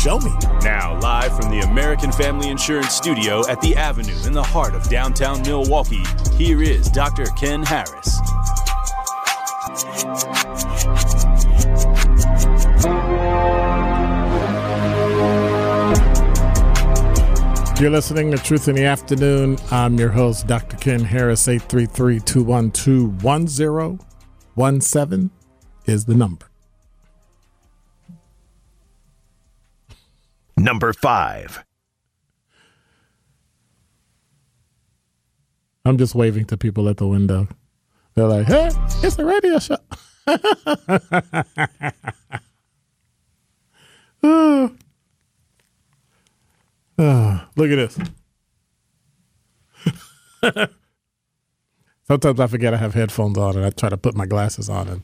show me. Now, live from the American Family Insurance Studio at the Avenue in the heart of downtown Milwaukee, here is Dr. Ken Harris. You're listening to Truth in the Afternoon. I'm your host, Dr. Ken Harris. 833 212 1017 is the number. Number five. I'm just waving to people at the window. They're like, hey, it's a radio show. oh. Oh, look at this. Sometimes I forget I have headphones on and I try to put my glasses on and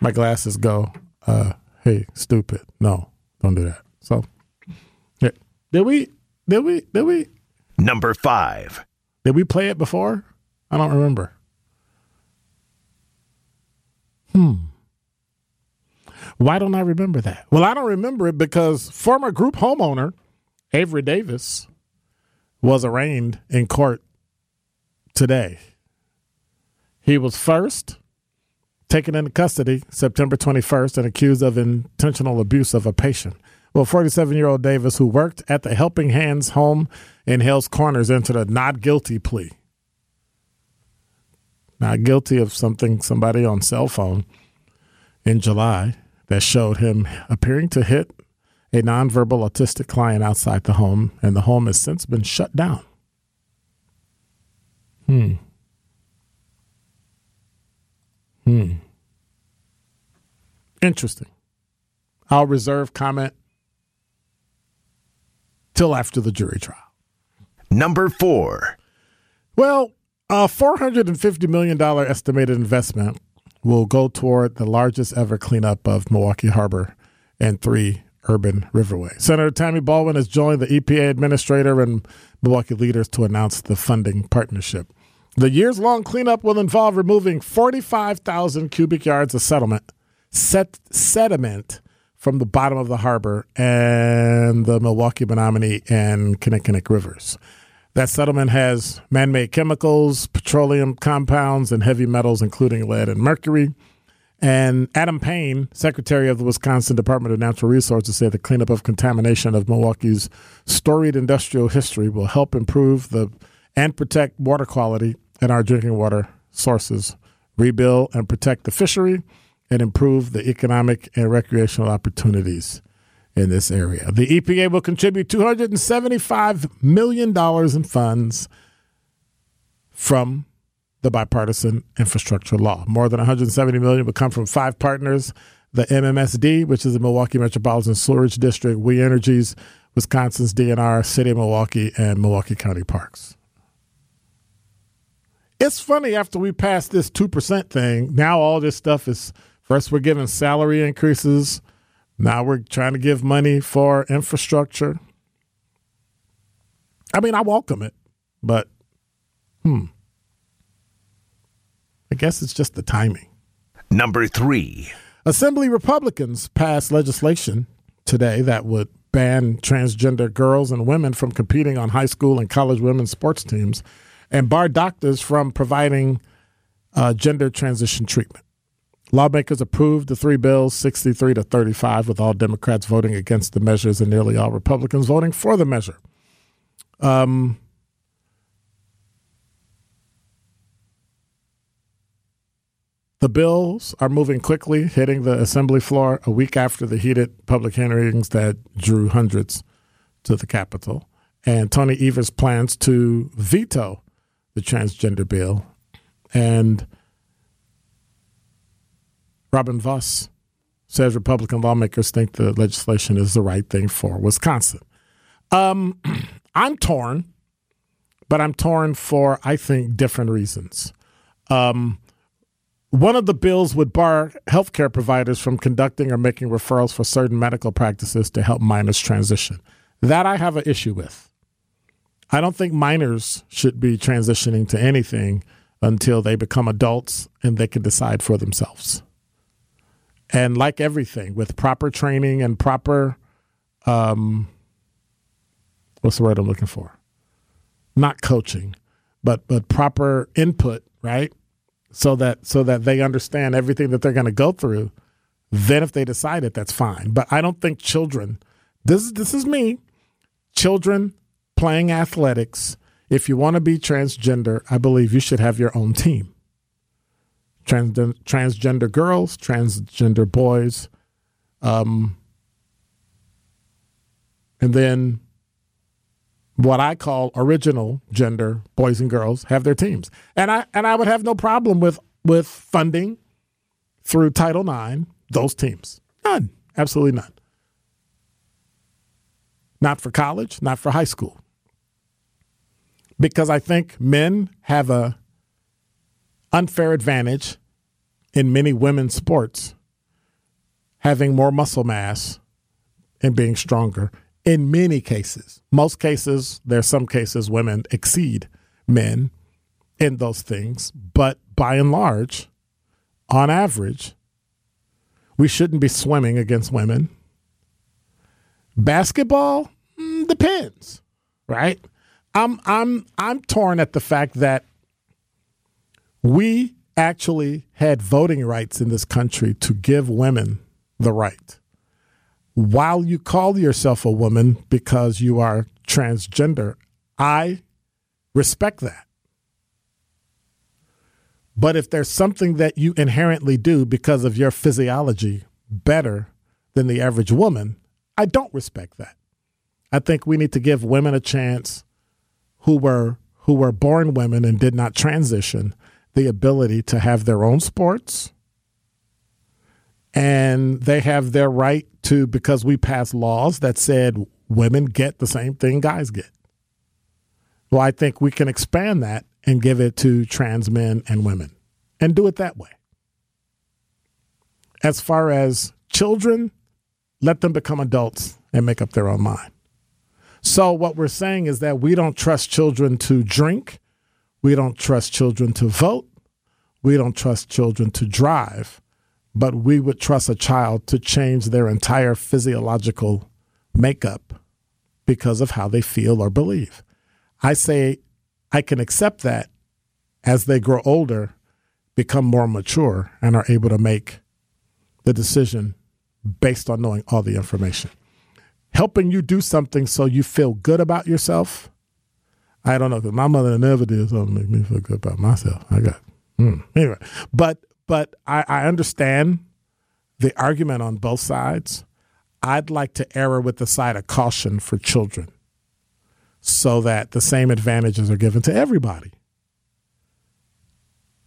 my glasses go, uh, hey, stupid. No, don't do that. So. Did we, did we, did we, Number five. did we play it before? I don't remember. Hmm. Why don't I remember that? Well, I don't remember it because former group homeowner Avery Davis was arraigned in court today. He was first taken into custody September 21st and accused of intentional abuse of a patient. Well, 47 year old Davis, who worked at the Helping Hands home in Hales Corners, entered a not guilty plea. Not guilty of something somebody on cell phone in July that showed him appearing to hit a nonverbal autistic client outside the home, and the home has since been shut down. Hmm. Hmm. Interesting. I'll reserve comment till after the jury trial. Number four. Well, a $450 million estimated investment will go toward the largest ever cleanup of Milwaukee Harbor and three urban riverways. Senator Tammy Baldwin has joined the EPA administrator and Milwaukee leaders to announce the funding partnership. The years long cleanup will involve removing 45,000 cubic yards of settlement, set, sediment from the bottom of the harbor and the Milwaukee, Menominee, and Kinnickinnic rivers. That settlement has man made chemicals, petroleum compounds, and heavy metals, including lead and mercury. And Adam Payne, Secretary of the Wisconsin Department of Natural Resources, said the cleanup of contamination of Milwaukee's storied industrial history will help improve the and protect water quality in our drinking water sources, rebuild and protect the fishery, and improve the economic and recreational opportunities in this area. The EPA will contribute $275 million in funds from the bipartisan infrastructure law. More than 170 million will come from five partners: the MMSD, which is the Milwaukee Metropolitan Sewerage District, We Energies, Wisconsin's DNR, City of Milwaukee, and Milwaukee County Parks. It's funny after we passed this two percent thing. Now all this stuff is first we're giving salary increases. Now we're trying to give money for infrastructure. I mean, I welcome it, but hmm. I guess it's just the timing. Number three. Assembly Republicans passed legislation today that would ban transgender girls and women from competing on high school and college women's sports teams and bar doctors from providing uh, gender transition treatment. Lawmakers approved the three bills 63 to 35, with all Democrats voting against the measures and nearly all Republicans voting for the measure. Um, the bills are moving quickly, hitting the assembly floor a week after the heated public hearings that drew hundreds to the Capitol. And Tony Evers plans to veto the transgender bill. And Robin Vos says Republican lawmakers think the legislation is the right thing for Wisconsin. Um, I'm torn, but I'm torn for, I think, different reasons. Um, one of the bills would bar healthcare providers from conducting or making referrals for certain medical practices to help minors transition. That I have an issue with. I don't think minors should be transitioning to anything until they become adults and they can decide for themselves. And like everything, with proper training and proper, um, what's the word I'm looking for? Not coaching, but but proper input, right? So that so that they understand everything that they're going to go through. Then, if they decide it, that's fine. But I don't think children. This this is me. Children playing athletics. If you want to be transgender, I believe you should have your own team trans- transgender girls, transgender boys, um, and then what I call original gender boys and girls have their teams, and I and I would have no problem with with funding through Title IX those teams. None, absolutely none. Not for college, not for high school, because I think men have a unfair advantage in many women's sports having more muscle mass and being stronger in many cases. Most cases, there are some cases women exceed men in those things, but by and large, on average, we shouldn't be swimming against women. Basketball mm, depends, right? I'm I'm I'm torn at the fact that we actually had voting rights in this country to give women the right. While you call yourself a woman because you are transgender, I respect that. But if there's something that you inherently do because of your physiology better than the average woman, I don't respect that. I think we need to give women a chance who were who were born women and did not transition the ability to have their own sports and they have their right to because we passed laws that said women get the same thing guys get. Well, I think we can expand that and give it to trans men and women and do it that way. As far as children, let them become adults and make up their own mind. So, what we're saying is that we don't trust children to drink we don't trust children to vote. We don't trust children to drive. But we would trust a child to change their entire physiological makeup because of how they feel or believe. I say I can accept that as they grow older, become more mature, and are able to make the decision based on knowing all the information. Helping you do something so you feel good about yourself I don't know because my mother never did something to make me feel good about myself. I got mm. anyway, but but I, I understand the argument on both sides. I'd like to err with the side of caution for children, so that the same advantages are given to everybody,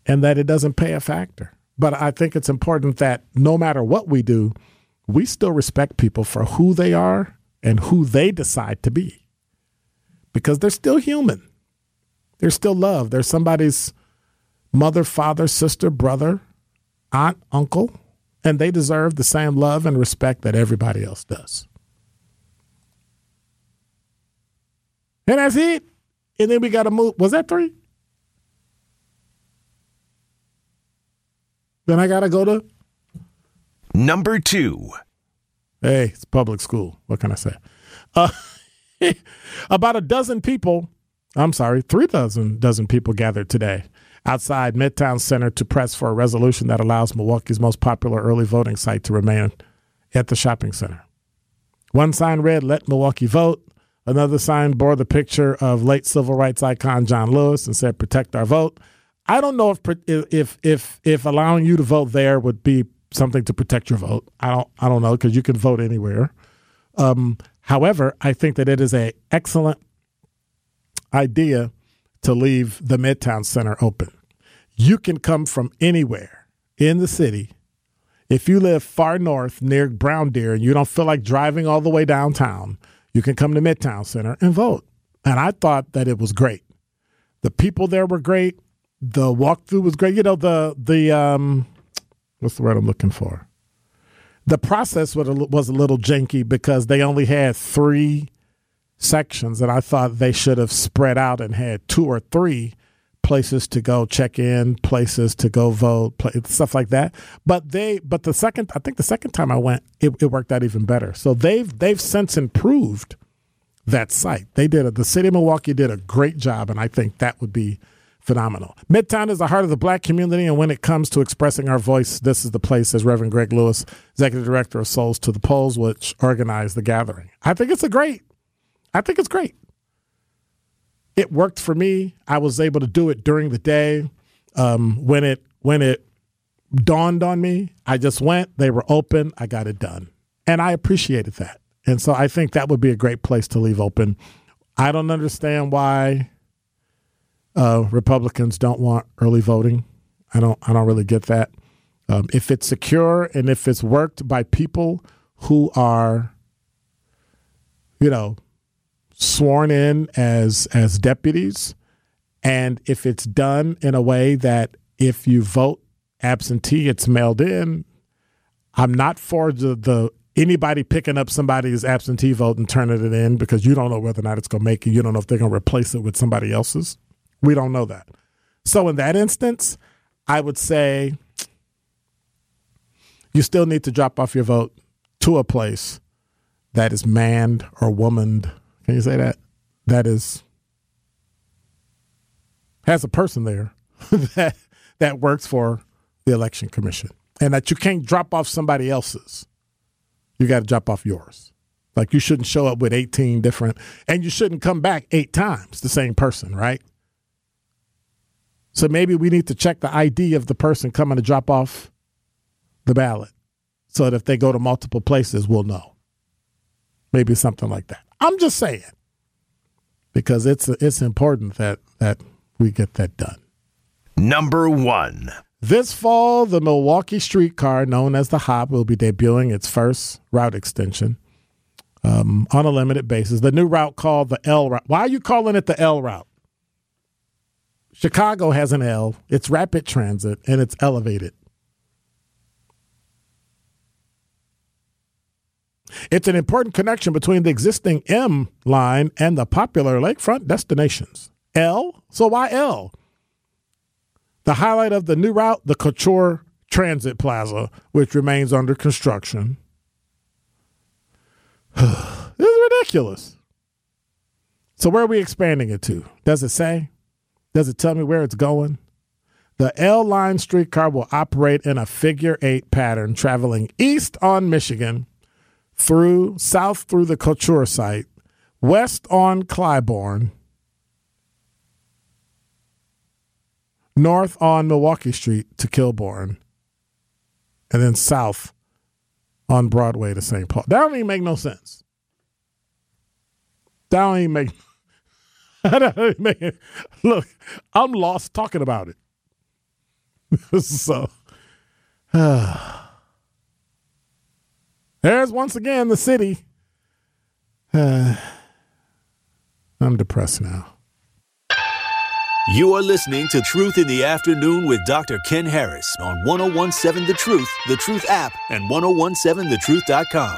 and that it doesn't pay a factor. But I think it's important that no matter what we do, we still respect people for who they are and who they decide to be because they're still human. They're still loved. They're somebody's mother, father, sister, brother, aunt, uncle, and they deserve the same love and respect that everybody else does. And that's it. And then we got to move. Was that three? Then I got to go to. Number two. Hey, it's public school. What can I say? Uh, about a dozen people, I'm sorry, three dozen dozen people gathered today outside Midtown Center to press for a resolution that allows Milwaukee's most popular early voting site to remain at the shopping center. One sign read, Let Milwaukee Vote. Another sign bore the picture of late civil rights icon John Lewis and said, Protect our vote. I don't know if if if if allowing you to vote there would be something to protect your vote. I don't I don't know because you can vote anywhere. Um, however, I think that it is an excellent idea to leave the Midtown Center open. You can come from anywhere in the city. If you live far north near Brown Deer and you don't feel like driving all the way downtown, you can come to Midtown Center and vote. And I thought that it was great. The people there were great. The walkthrough was great. You know, the the um what's the word I'm looking for? The process was a, was a little janky because they only had three sections, and I thought they should have spread out and had two or three places to go check in, places to go vote, stuff like that. But they, but the second, I think the second time I went, it, it worked out even better. So they've they've since improved that site. They did it. The city of Milwaukee did a great job, and I think that would be phenomenal. Midtown is the heart of the black community, and when it comes to expressing our voice, this is the place, as Reverend Greg Lewis, executive director of Souls to the Polls, which organized the gathering. I think it's a great I think it's great. It worked for me. I was able to do it during the day. Um, when it when it dawned on me, I just went. They were open. I got it done, and I appreciated that. And so I think that would be a great place to leave open. I don't understand why uh, Republicans don't want early voting. I don't. I don't really get that. Um, if it's secure and if it's worked by people who are, you know, sworn in as as deputies. And if it's done in a way that if you vote absentee it's mailed in i'm not for the, the anybody picking up somebody's absentee vote and turning it in because you don't know whether or not it's going to make it. You don't know if they're going to replace it with somebody else's. We don't know that. So in that instance i would say you still need to drop off your vote to a place that is manned or womaned can you say that? That is has a person there that that works for the election commission, and that you can't drop off somebody else's. You got to drop off yours. Like you shouldn't show up with 18 different, and you shouldn't come back eight times the same person, right? So maybe we need to check the ID of the person coming to drop off the ballot so that if they go to multiple places, we'll know. Maybe something like that. I'm just saying because it's it's important that that we get that done. Number one. This fall, the Milwaukee streetcar, known as the Hop, will be debuting its first route extension um, on a limited basis. The new route called the L route. Why are you calling it the L route? Chicago has an L. It's rapid transit and it's elevated. It's an important connection between the existing M line and the popular lakefront destinations. L? So why L? The highlight of the new route, the Couture Transit Plaza, which remains under construction. this is ridiculous. So, where are we expanding it to? Does it say? Does it tell me where it's going? The L line streetcar will operate in a figure eight pattern, traveling east on Michigan through south through the Couture site, west on Clybourn, north on Milwaukee Street to Kilbourn, and then south on Broadway to St. Paul. That don't even make no sense. That don't even make. don't even make look, I'm lost talking about it. so. There's once again the city. Uh, I'm depressed now. You are listening to Truth in the Afternoon with Dr. Ken Harris on 1017 The Truth, The Truth app, and 1017thetruth.com.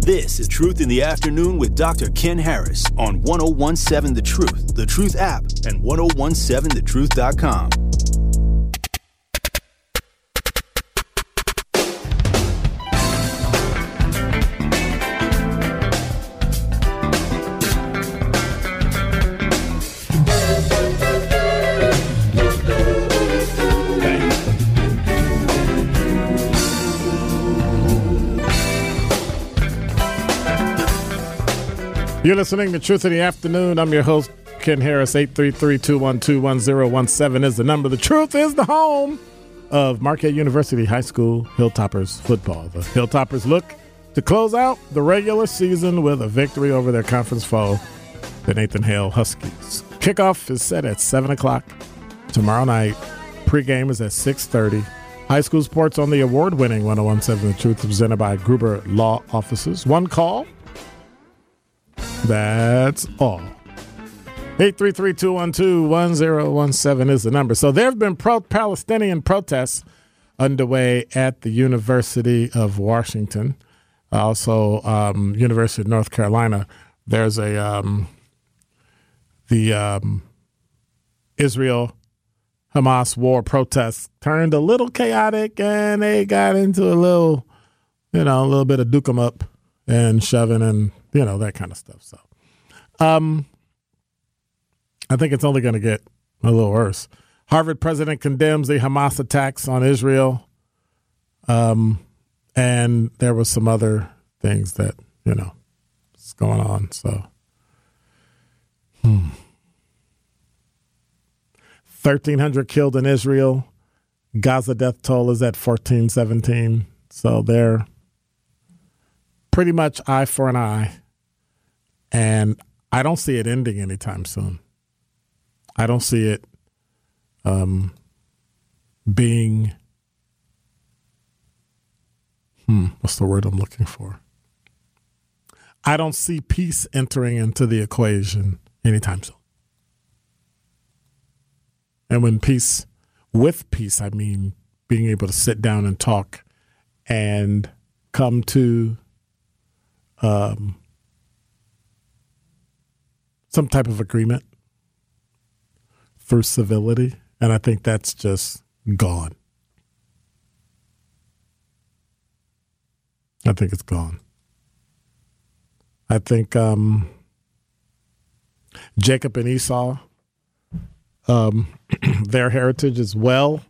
This is Truth in the Afternoon with Dr. Ken Harris on 1017 The Truth, The Truth app, and 1017thetruth.com. You're listening to Truth in the Afternoon. I'm your host, Ken Harris. 833-212-1017 is the number. The truth is the home of Marquette University High School Hilltoppers football. The Hilltoppers look to close out the regular season with a victory over their conference foe, the Nathan Hale Huskies. Kickoff is set at 7 o'clock tomorrow night. Pregame is at 6.30. High school sports on the award-winning 1017 The Truth presented by Gruber Law Offices. One call that's all. 833-212-1017 is the number. So there have been pro-Palestinian protests underway at the University of Washington, also um, University of North Carolina. There's a um, the um, Israel Hamas war protests turned a little chaotic, and they got into a little, you know, a little bit of duke 'em up and shoving and you know that kind of stuff. So, um, I think it's only going to get a little worse. Harvard president condemns the Hamas attacks on Israel, um, and there was some other things that you know is going on. So, hmm. thirteen hundred killed in Israel. Gaza death toll is at fourteen seventeen. So they're pretty much eye for an eye and I don't see it ending anytime soon. I don't see it um, being, hmm, what's the word I'm looking for? I don't see peace entering into the equation anytime soon. And when peace, with peace, I mean being able to sit down and talk and come to um, some type of agreement through civility. And I think that's just gone. I think it's gone. I think um, Jacob and Esau, um, their heritage is well,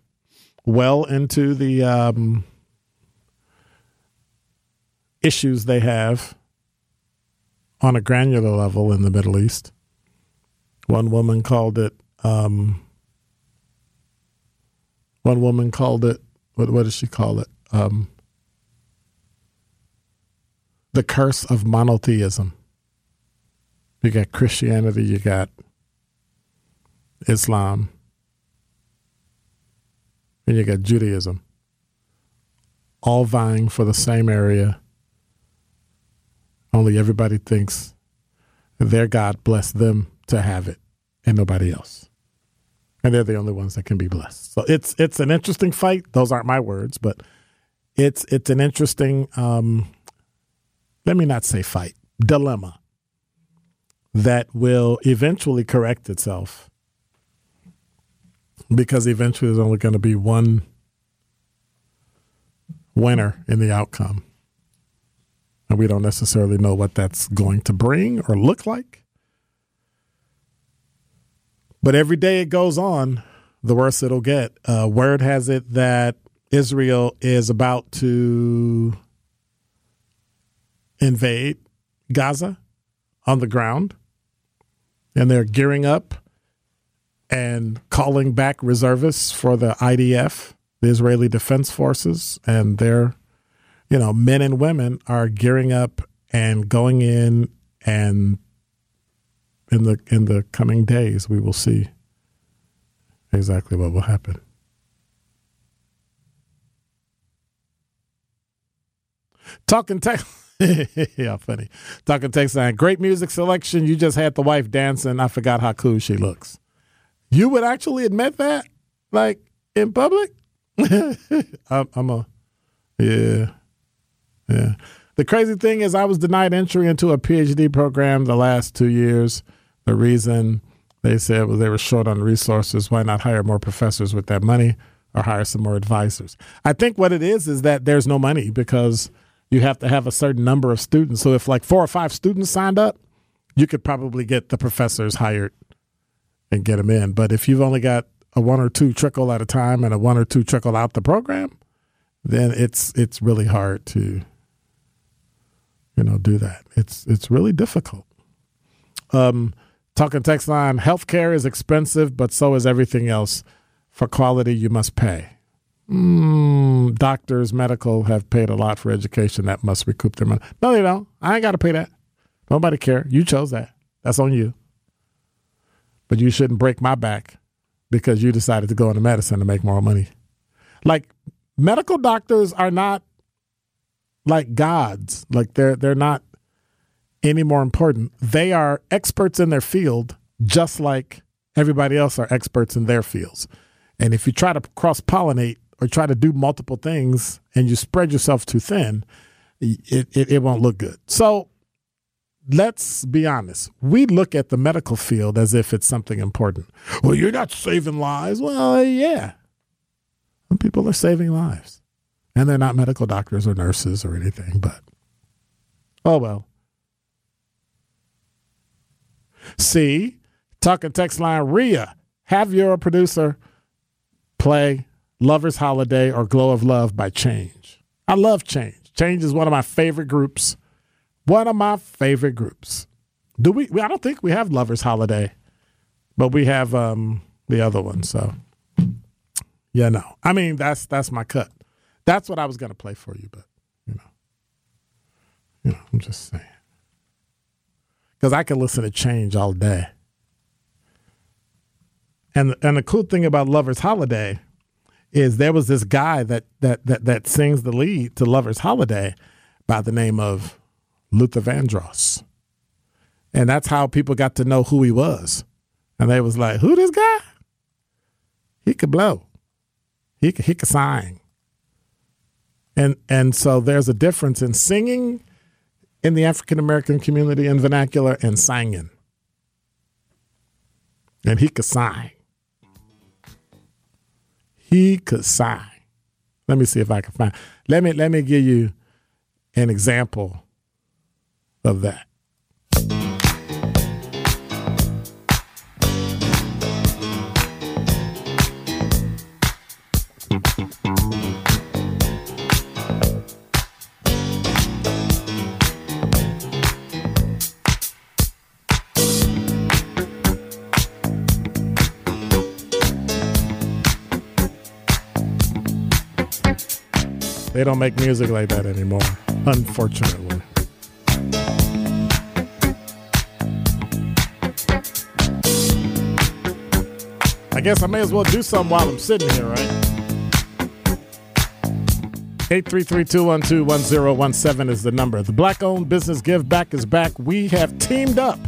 well into the um, issues they have on a granular level in the Middle East. One woman called it. Um, one woman called it. What what does she call it? Um, the curse of monotheism. You got Christianity. You got Islam. And you got Judaism. All vying for the same area. Only everybody thinks their God blessed them to have it and nobody else. And they're the only ones that can be blessed. So it's it's an interesting fight. Those aren't my words, but it's it's an interesting um, let me not say fight, dilemma that will eventually correct itself. Because eventually there's only going to be one winner in the outcome. And we don't necessarily know what that's going to bring or look like. But every day it goes on, the worse it'll get. Uh, word has it that Israel is about to invade Gaza on the ground, and they're gearing up and calling back reservists for the IDF, the Israeli Defense Forces, and their, you know, men and women are gearing up and going in and in the in the coming days we will see exactly what will happen. Talking text. yeah, funny. Talking text line. Great music selection. You just had the wife dancing. I forgot how cool she looks. You would actually admit that, like in public. I'm, I'm a, yeah, yeah. The crazy thing is, I was denied entry into a PhD program the last two years. The reason they said was they were short on resources. Why not hire more professors with that money or hire some more advisors? I think what it is is that there's no money because you have to have a certain number of students. So if like four or five students signed up, you could probably get the professors hired and get them in. But if you've only got a one or two trickle at a time and a one or two trickle out the program, then it's it's really hard to you know do that. It's it's really difficult. Um, talking text line: healthcare is expensive, but so is everything else. For quality, you must pay. Mm, doctors, medical have paid a lot for education. That must recoup their money. No, they don't. I ain't got to pay that. Nobody care. You chose that. That's on you. But you shouldn't break my back because you decided to go into medicine to make more money. Like medical doctors are not like gods. Like they're they're not any more important. They are experts in their field, just like everybody else are experts in their fields. And if you try to cross pollinate or try to do multiple things and you spread yourself too thin, it, it, it won't look good. So let's be honest. We look at the medical field as if it's something important. Well, you're not saving lives. Well, yeah. Some people are saving lives. And they're not medical doctors or nurses or anything, but oh well. See, talking text line Rhea, have your producer play Lover's Holiday or Glow of Love by Change. I love Change. Change is one of my favorite groups one of my favorite groups. Do we? I don't think we have Lovers Holiday, but we have um, the other one. So, yeah, no. I mean, that's that's my cut. That's what I was gonna play for you, but you know, you know, I'm just saying because I can listen to Change all day. And and the cool thing about Lovers Holiday is there was this guy that that that that sings the lead to Lovers Holiday by the name of Luther Vandross. And that's how people got to know who he was. And they was like, who this guy? He could blow. He could, he could sing. And, and so there's a difference in singing in the African American community in vernacular and singing. And he could sing. He could sing. Let me see if I can find. Let me let me give you an example of that. They don't make music like that anymore, unfortunately. I guess I may as well do something while I'm sitting here, right? 833-212-1017 is the number. The black-owned business Give Back is back. We have teamed up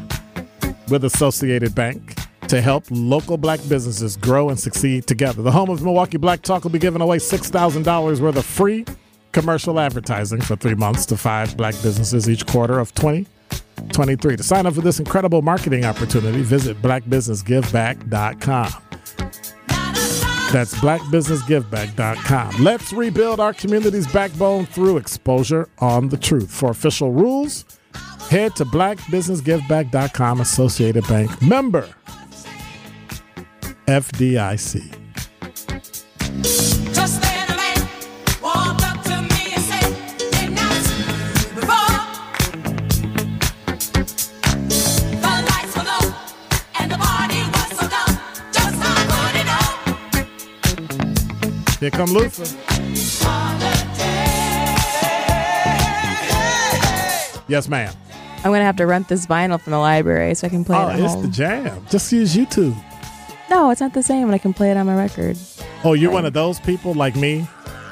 with Associated Bank to help local black businesses grow and succeed together. The home of Milwaukee Black Talk will be giving away $6,000 worth of free commercial advertising for three months to five black businesses each quarter of 2023. To sign up for this incredible marketing opportunity, visit blackbusinessgiveback.com. That's blackbusinessgiveback.com. Let's rebuild our community's backbone through exposure on the truth. For official rules, head to blackbusinessgiveback.com, Associated Bank member, FDIC. Here come Luther. Yes, ma'am. I'm gonna have to rent this vinyl from the library so I can play oh, it at it's home. the jam. Just use YouTube. No, it's not the same, but I can play it on my record. Oh, you're one of those people like me.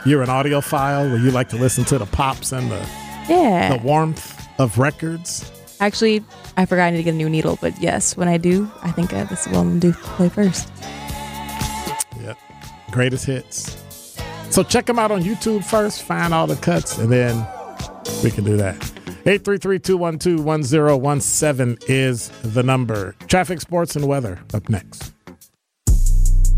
You're an audiophile where you like to listen to the pops and the Yeah. the warmth of records. Actually, I forgot I need to get a new needle, but yes, when I do, I think uh, this is what I'm gonna do play first. Yep. Greatest hits. So check them out on YouTube first, find all the cuts, and then We can do that. 833-212-1017 is the number. Traffic, sports, and weather up next.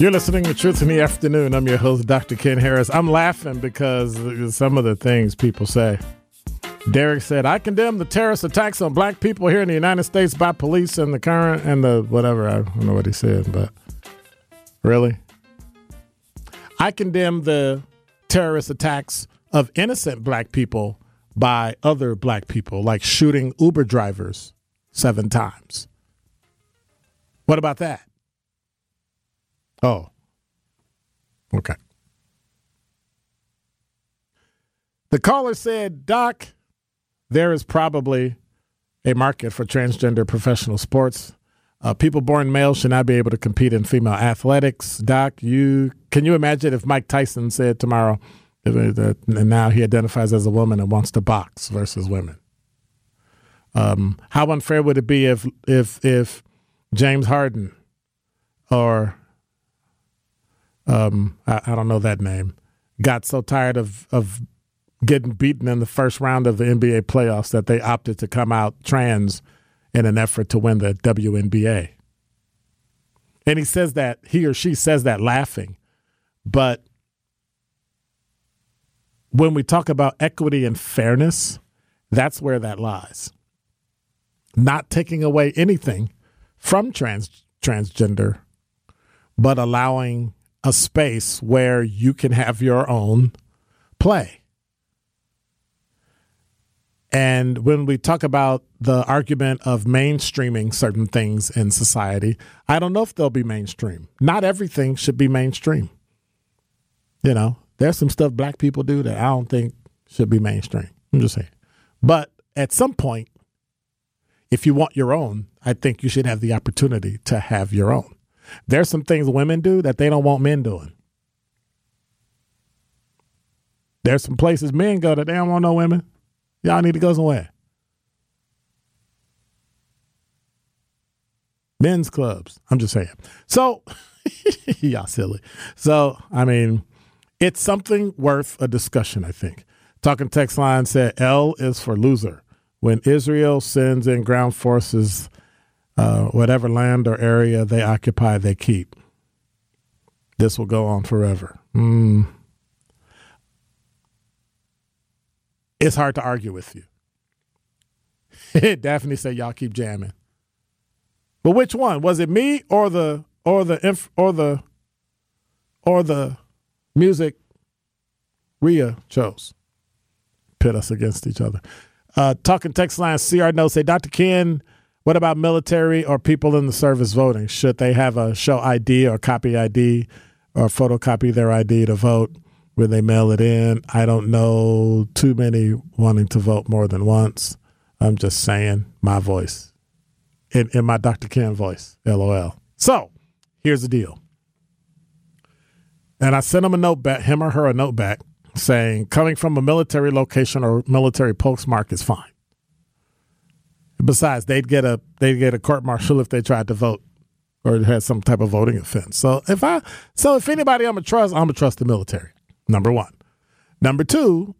You're listening to Truth in the Afternoon. I'm your host, Dr. Ken Harris. I'm laughing because some of the things people say. Derek said, I condemn the terrorist attacks on black people here in the United States by police and the current and the whatever. I don't know what he said, but really? I condemn the terrorist attacks of innocent black people by other black people, like shooting Uber drivers seven times. What about that? Oh. Okay. The caller said, Doc, there is probably a market for transgender professional sports. Uh, people born male should not be able to compete in female athletics. Doc, you can you imagine if Mike Tyson said tomorrow that now he identifies as a woman and wants to box versus women? Um, how unfair would it be if if if James Harden or um, I, I, don't know that name, got so tired of, of getting beaten in the first round of the NBA playoffs that they opted to come out trans in an effort to win the WNBA. And he says that, he or she says that laughing. But when we talk about equity and fairness, that's where that lies. Not taking away anything from trans transgender, but allowing a space where you can have your own play. And when we talk about the argument of mainstreaming certain things in society, I don't know if they'll be mainstream. Not everything should be mainstream. You know, there's some stuff black people do that I don't think should be mainstream. I'm just saying. But at some point, if you want your own, I think you should have the opportunity to have your own. There's some things women do that they don't want men doing. There's some places men go that they don't want no women. Y'all need to go somewhere. Men's clubs. I'm just saying. So, y'all silly. So, I mean, it's something worth a discussion, I think. Talking text line said L is for loser. When Israel sends in ground forces uh, whatever land or area they occupy, they keep. This will go on forever. Mm. It's hard to argue with you. Daphne said, "Y'all keep jamming." But which one was it? Me or the or the inf- or the or the music Rhea chose? Pit us against each other. Uh, talking text line CR notes say Dr. Ken what about military or people in the service voting? Should they have a show ID or copy ID or photocopy their ID to vote when they mail it in? I don't know too many wanting to vote more than once. I'm just saying my voice in, in my Dr. Ken voice, LOL. So here's the deal. And I sent him a note back, him or her a note back saying coming from a military location or military postmark is fine. Besides, they'd get a they'd get a court martial if they tried to vote or had some type of voting offense. So if I so if anybody I'm gonna trust, I'm gonna trust the military. Number one. Number two,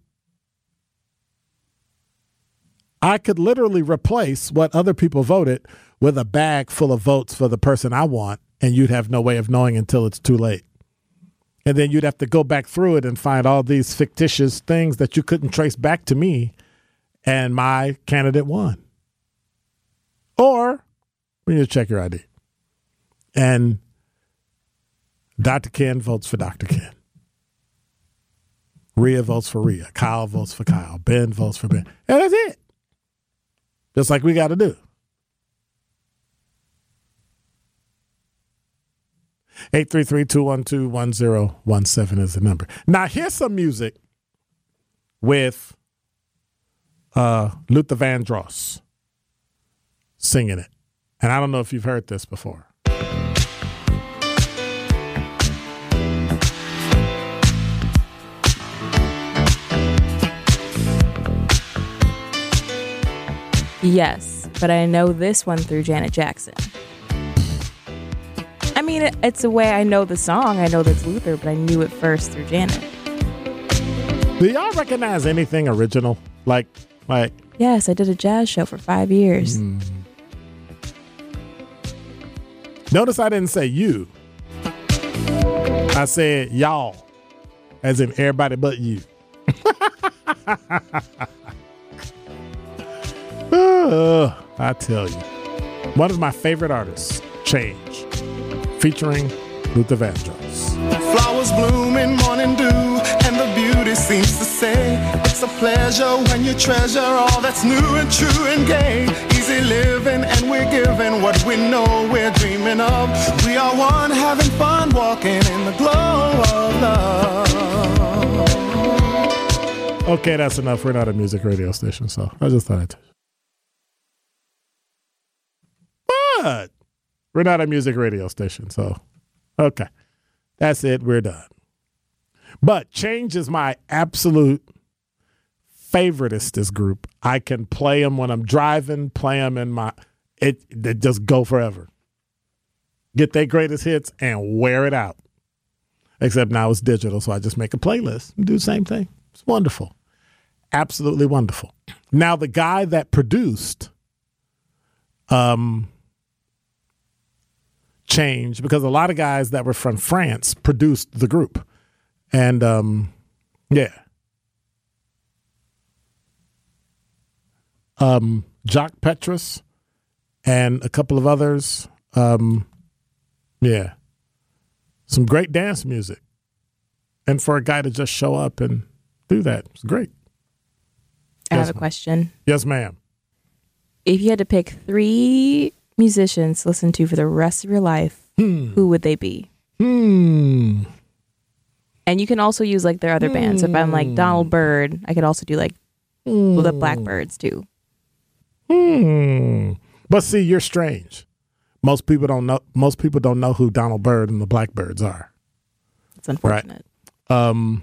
I could literally replace what other people voted with a bag full of votes for the person I want, and you'd have no way of knowing until it's too late. And then you'd have to go back through it and find all these fictitious things that you couldn't trace back to me, and my candidate won. Or we need to check your ID. And Dr. Ken votes for Dr. Ken. Rhea votes for Rhea. Kyle votes for Kyle. Ben votes for Ben. And that's it. Just like we got to do. 833-212-1017 is the number. Now here's some music with uh, Luther Vandross singing it. And I don't know if you've heard this before. Yes, but I know this one through Janet Jackson. I mean, it's a way I know the song. I know that's Luther, but I knew it first through Janet. Do y'all recognize anything original? Like, like, Yes, I did a jazz show for five years. Mm. Notice I didn't say you. I said y'all, as in everybody but you. Uh, I tell you, one of my favorite artists, Change, featuring Luther Vandross. Flowers bloom in morning dew, and the beauty seems to say it's a pleasure when you treasure all that's new and true and gay. Living, and we're giving what we know we're dreaming of. We are one, having fun, walking in the glow of love. Okay, that's enough. We're not a music radio station, so I just thought. But we're not a music radio station, so okay, that's it. We're done. But Change is my absolute favoriteest this group. I can play them when I'm driving, play them in my it. They just go forever. Get their greatest hits and wear it out. Except now it's digital, so I just make a playlist and do the same thing. It's wonderful absolutely wonderful. Now, the guy that produced um, Change, because a lot of guys that were from France produced the group. And um, yeah. Um, Jacques Petrus and a couple of others. Um, yeah. Some great dance music. And for a guy to just show up and do that, it's great. I Yes, have a question. Yes, ma'am. If you had to pick three musicians to listen to for the rest of your life, who would they be? Hmm. And you can also use like their other bands. If I'm like Donald Byrd, I could also do like the Blackbyrds too. Hmm. But see, you're strange. Most people don't know. Most people don't know who Donald Byrd and the Blackbyrds are. It's unfortunate. Um.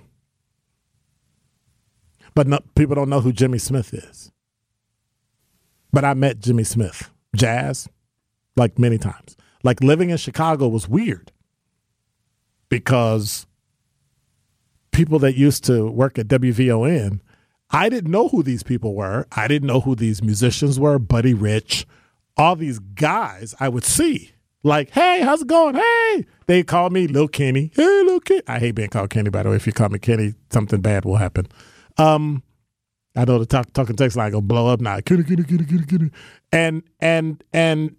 But no, people don't know who Jimmy Smith is. But I met Jimmy Smith, jazz, like many times. Like living in Chicago was weird because people that used to work at WVON, I didn't know who these people were. I didn't know who these musicians were, Buddy Rich, all these guys I would see. Like, hey, how's it going? Hey. They call me Lil Kenny. Hey, Lil Kenny. I hate being called Kenny, by the way. If you call me Kenny, something bad will happen. Um, I know the talk, talking text line gonna blow up now. Kenny, Kenny, Kenny, Kenny, Kenny. And and and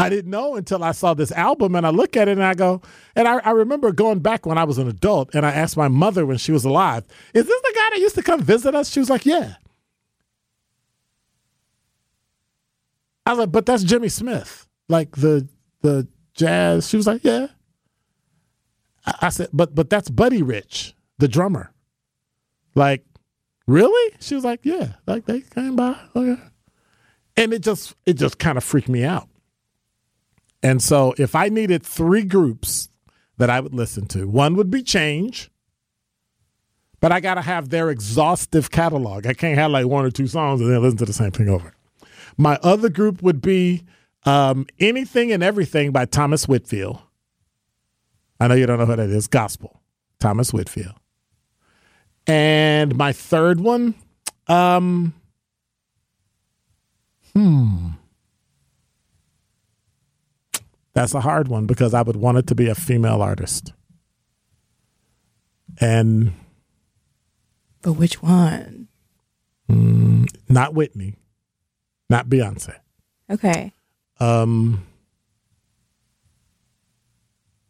I didn't know until I saw this album and I look at it and I go, and I, I remember going back when I was an adult and I asked my mother when she was alive, is this the guy that used to come visit us? She was like, yeah. I was like, but that's Jimmy Smith, like the the jazz. She was like, yeah. I, I said, but but that's Buddy Rich, the drummer. Like, really? She was like, yeah. Like they came by, okay. And it just it just kind of freaked me out. And so if I needed three groups that I would listen to, one would be Change. But I got to have their exhaustive catalog. I can't have like one or two songs and then listen to the same thing over. My other group would be um, Anything and Everything by Thomas Whitfield. I know you don't know who that is. Gospel. Thomas Whitfield. And my third one, um, hmm. That's a hard one because I would want it to be a female artist. And But which one? not Whitney, not Beyonce. Okay. Um,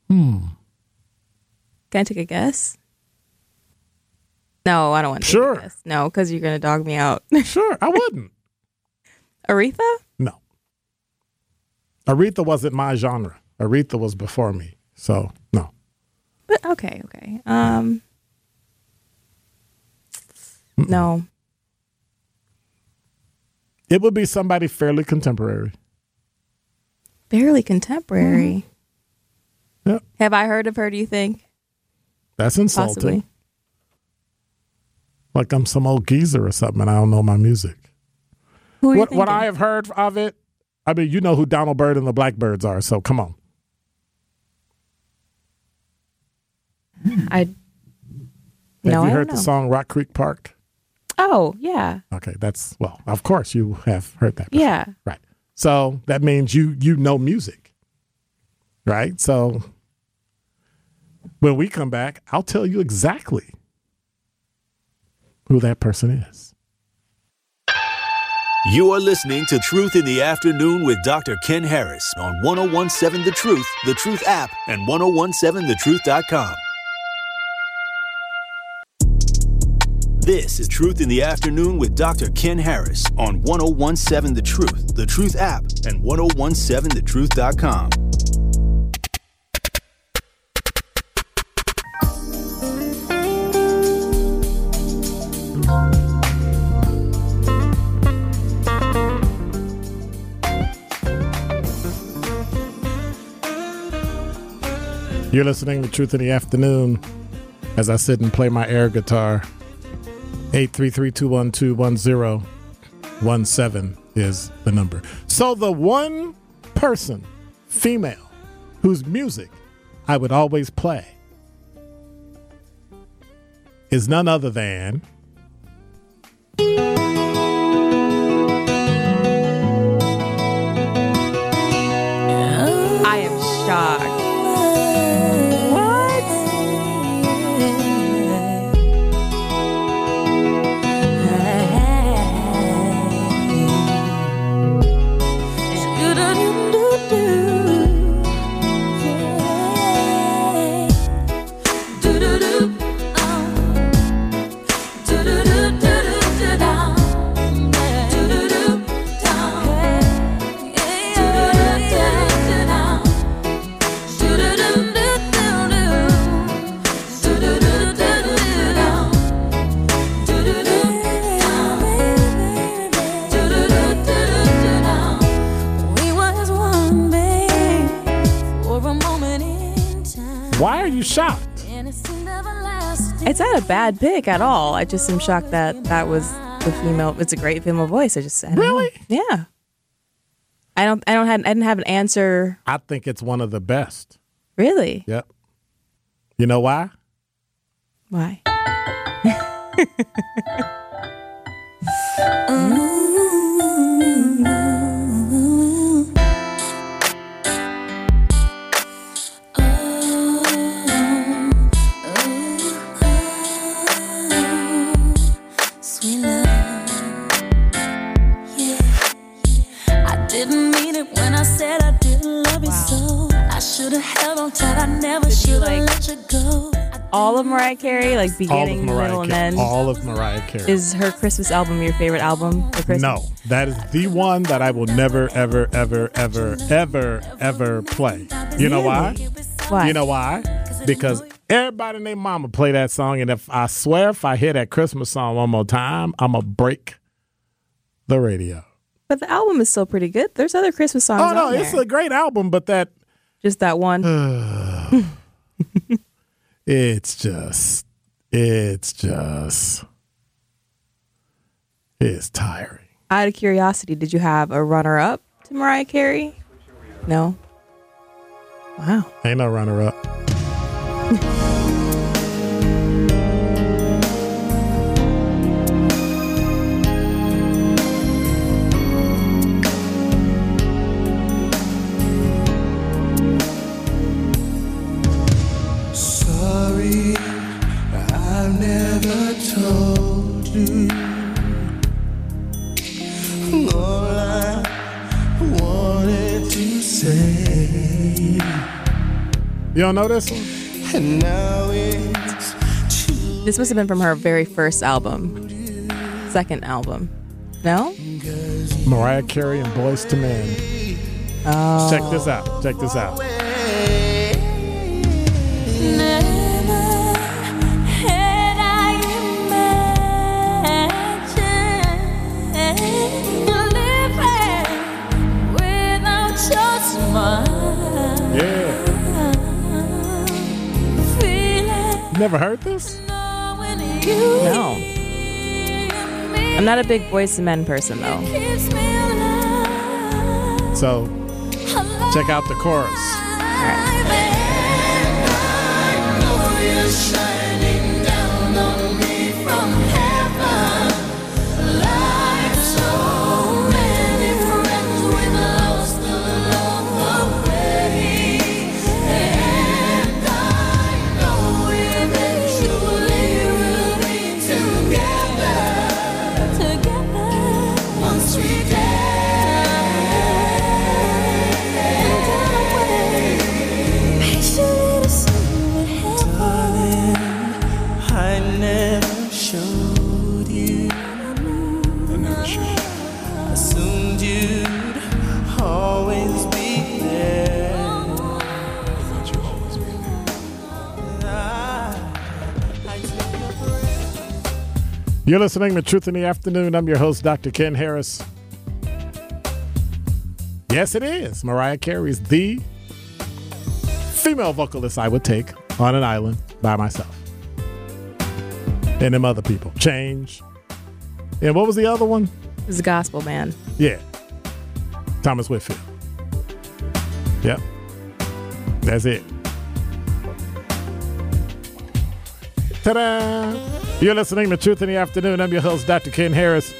Can I take a guess? No, I don't want to. Sure. Take a guess. No, because you're gonna dog me out. sure, I wouldn't. Aretha? Aretha wasn't my genre. Aretha was before me. So, no. But okay, okay. Um, No. It would be somebody fairly contemporary. Barely contemporary. Yep. Have I heard of her, do you think? That's insulting. Possibly. Like I'm some old geezer or something and I don't know my music. Who are you What what? I have heard of it, I mean, you know who Donald Byrd and the Blackbyrds are, so come on. I Have no, you heard the song Rock Creek Park? Oh, yeah. Okay, that's well, of course you have heard that. before. Yeah. Right. So that means you you know music. Right? So when we come back, I'll tell you exactly who that person is. You are listening to Truth in the Afternoon with Dr. Ken Harris on 1017 The Truth, The Truth app, and 1017thetruth.com. This is Truth in the Afternoon with Dr. Ken Harris on 1017 The Truth, The Truth app, and 1017thetruth.com. You're listening to Truth in the Afternoon as I sit and play my air guitar. 833-212-1017 is the number. So the one person, female, whose music I would always play is none other than you shocked? And it seemed everlasting. It's not a bad pick at all. I just am shocked that that was the female. It's a great female voice. I just I don't know. Really? Yeah. I don't. I don't have. I didn't have an answer. I think it's one of the best. Really? Yep. You know why? Why? Sweet so. I should have held on tight. I never should have like- let you go. All of Mariah Carey, like beginning, Mariah middle, and end. All of Mariah Carey. Is her Christmas album your favorite album for Christmas? No, that is the one that I will never, ever, ever, ever, ever, ever play. You know why? Why? You know why? Because everybody and their mama play that song, and if I swear, if I hear that Christmas song one more time, I'm gonna break the radio. But the album is still pretty good. There's other Christmas songs. Oh no, it's there. a great album, but that just that one. it's just, it's just, it's tiring. Out of curiosity, did you have a runner-up to Mariah Carey? No. Wow. Ain't no runner don't know this one? and now it's too This must have been from her very first album. Second album. No? Mariah Carey and Boyz II Men. Oh. Check this out. Check this out. Never heard this? No. I'm not a big Boyz II Men person though. So check out the chorus. You're listening to Truth in the Afternoon. I'm your host, Dr. Ken Harris. Yes, it is. Mariah Carey's the female vocalist I would take on an island by myself. And them other people. Change. And what was the other one? This is a gospel band. Yeah. Thomas Whitfield. Yep. That's it. Ta-da! You're listening to Truth in the Afternoon. I'm your host, Dr. Ken Harris.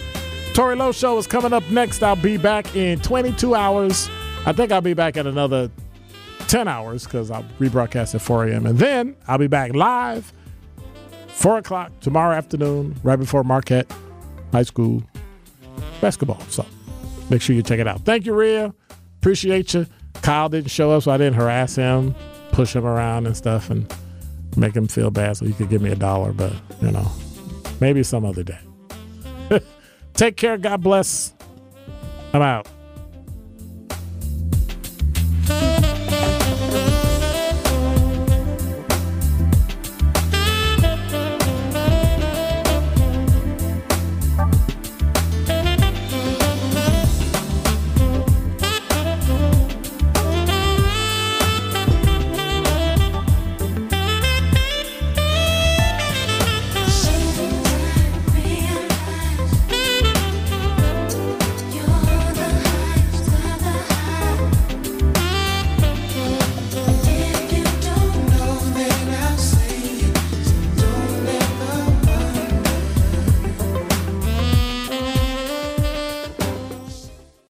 Tory Lowe Show is coming up next. I'll be back in 22 hours. I think I'll be back in another 10 hours because I'll rebroadcast at 4 a.m. And then I'll be back live 4 o'clock tomorrow afternoon, right before Marquette High School basketball. So make sure you check it out. Thank you, Rhea. Appreciate you. Kyle didn't show up, so I didn't harass him, push him around and stuff, and make him feel bad so he could give me a dollar. But, you know, maybe some other day. Take care. God bless. I'm out.